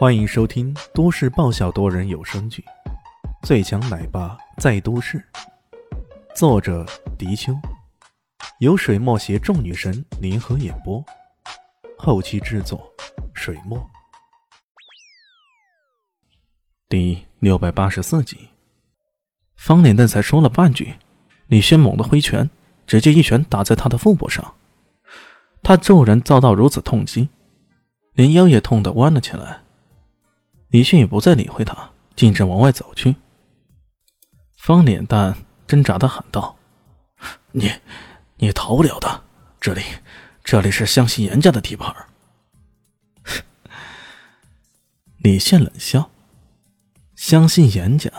欢迎收听都市爆笑多人有声剧《最强奶爸在都市》，作者：迪秋，由水墨携众女神联合演播，后期制作：水墨。第六百八十四集，方脸蛋才说了半句，李轩猛地挥拳，直接一拳打在他的腹部上。他骤然遭到如此痛击，连腰也痛得弯了起来。李迅也不再理会他，径直往外走去。方脸蛋挣扎的喊道：“你，你逃不了的！这里，这里是湘西严家的地盘。”李现冷笑：“湘西严家，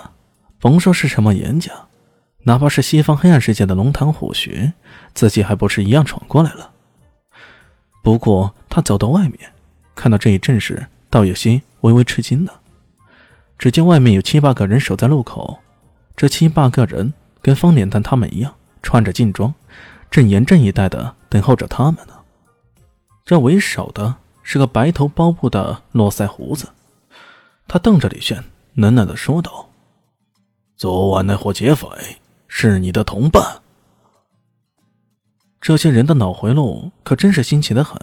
甭说是什么严家，哪怕是西方黑暗世界的龙潭虎穴，自己还不是一样闯过来了？”不过，他走到外面，看到这一阵势，倒有些微微吃惊了。只见外面有七八个人守在路口，这七八个人跟方脸蛋他们一样，穿着劲装，正严阵以待的等候着他们呢。这为首的是个白头包布的络腮胡子，他瞪着李炫，冷冷的说道：“昨晚那伙劫匪是你的同伴。”这些人的脑回路可真是新奇的很，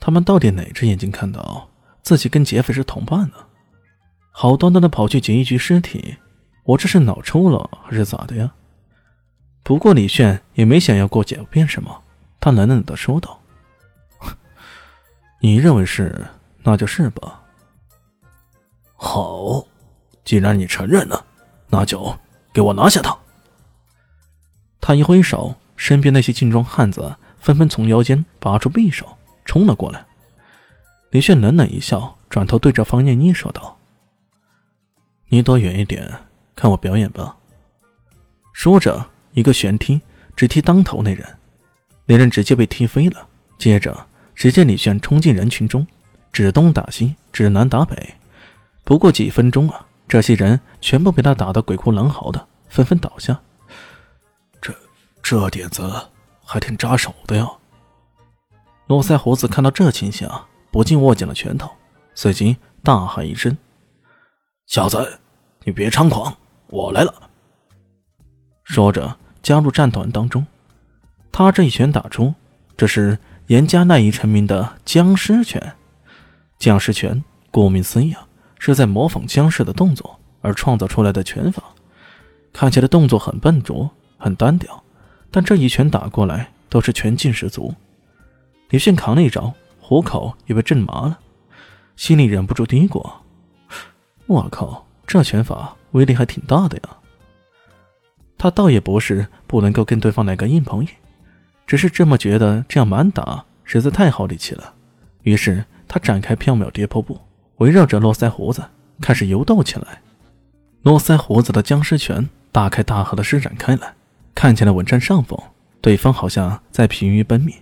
他们到底哪只眼睛看到自己跟劫匪是同伴呢？好端端的跑去捡一具尸体，我这是脑抽了还是咋的呀？不过李炫也没想要过狡辩什么，他冷冷的说道：“ 你认为是，那就是吧。好，既然你承认了，那就给我拿下他。”他一挥手。身边那些劲装汉子纷纷从腰间拔出匕首，冲了过来。李炫冷冷一笑，转头对着方念妮说道：“你躲远一点，看我表演吧。”说着，一个旋踢直踢当头那人，那人直接被踢飞了。接着，只见李炫冲进人群中，指东打西，指南打北。不过几分钟啊，这些人全部被他打得鬼哭狼嚎的，纷纷倒下。这这点子还挺扎手的呀！络腮胡子看到这情形，不禁握紧了拳头，随即大喊一声：“小子，你别猖狂，我来了！”说着加入战团当中。他这一拳打出，这是严家赖以成名的僵尸拳。僵尸拳顾名思义啊，是在模仿僵尸的动作而创造出来的拳法，看起来动作很笨拙，很单调。但这一拳打过来都是拳劲十足，李迅扛了一招，虎口也被震麻了，心里忍不住嘀咕：“我靠，这拳法威力还挺大的呀！”他倒也不是不能够跟对方来个硬碰硬，只是这么觉得这样满打实在太耗力气了。于是他展开缥缈跌破步，围绕着络腮胡子开始游斗起来。络腮胡子的僵尸拳大开大合的施展开来。看起来稳占上风，对方好像在疲于奔命。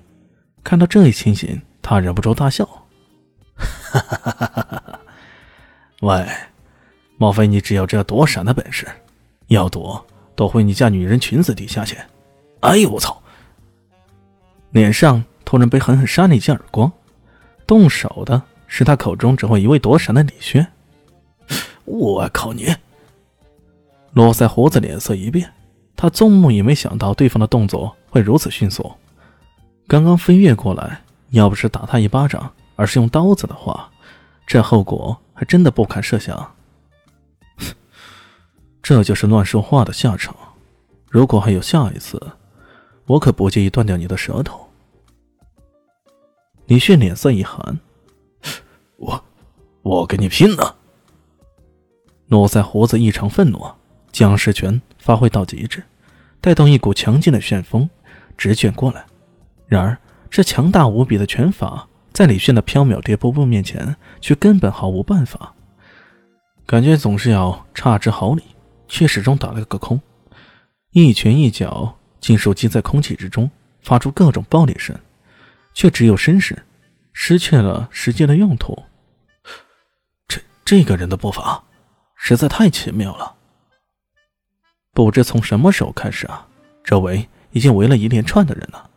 看到这一情形，他忍不住大笑：“哈哈哈哈哈哈！喂，莫非你只有这躲闪的本事？要躲，躲回你家女人裙子底下去！”哎呦我操！脸上突然被狠狠扇了一记耳光，动手的是他口中只会一味躲闪的李轩。我靠你！络腮胡子脸色一变。他做梦也没想到对方的动作会如此迅速。刚刚飞跃过来，要不是打他一巴掌，而是用刀子的话，这后果还真的不堪设想。这就是乱说话的下场。如果还有下一次，我可不介意断掉你的舌头。李迅脸色一寒：“我，我跟你拼了！”络腮胡子异常愤怒，僵尸拳发挥到极致。带动一股强劲的旋风，直卷过来。然而，这强大无比的拳法，在李炫的飘渺跌破步面前，却根本毫无办法。感觉总是要差之毫厘，却始终打了个空。一拳一脚，尽数击在空气之中，发出各种爆裂声，却只有声势，失去了实际的用途。这这个人的步伐，实在太奇妙了。不知从什么时候开始啊，周围已经围了一连串的人了。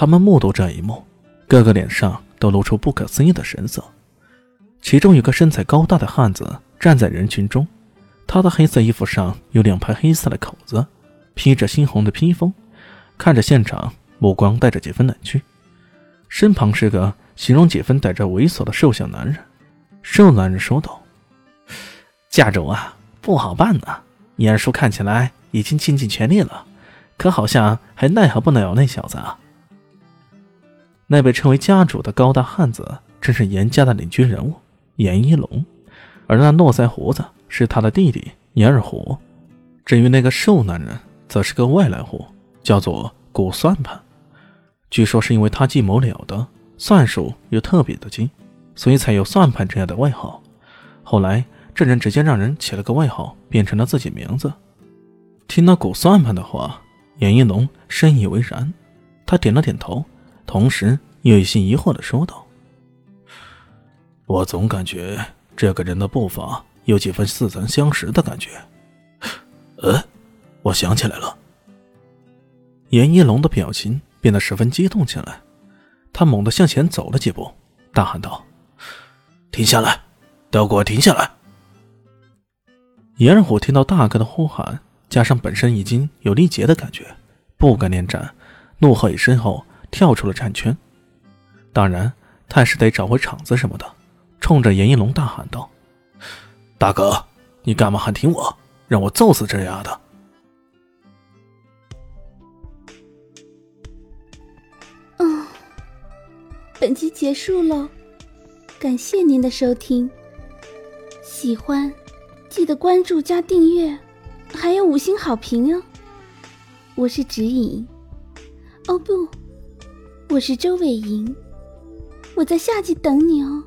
他们目睹这一幕，个个脸上都露出不可思议的神色。其中有个身材高大的汉子站在人群中，他的黑色衣服上有两排黑色的口子，披着猩红的披风，看着现场，目光带着几分冷峻。身旁是个形容几分带着猥琐的瘦小男人。瘦男人说道：“家主啊，不好办呐！严叔看起来已经尽尽全力了，可好像还奈何不了那小子啊。”那被称为家主的高大汉子，正是严家的领军人物严一龙，而那络腮胡子是他的弟弟严二虎。至于那个瘦男人，则是个外来户，叫做古算盘。据说是因为他计谋了得，算术又特别的精，所以才有算盘这样的外号。后来这人直接让人起了个外号，变成了自己名字。听到古算盘的话，严一龙深以为然，他点了点头，同时又有些疑惑的说道：“我总感觉这个人的步伐有几分似曾相识的感觉。”呃，我想起来了。严一龙的表情。变得十分激动起来，他猛地向前走了几步，大喊道：“停下来，都给我停下来！”严二虎听到大哥的呼喊，加上本身已经有力竭的感觉，不敢恋战，怒喝一声后跳出了战圈。当然，他是得找回场子什么的，冲着严一龙大喊道：“大哥，你干嘛喊停我？让我揍死这丫的！”本集结束了，感谢您的收听。喜欢记得关注加订阅，还有五星好评哦。我是指引，哦不，我是周伟莹，我在夏季等你哦。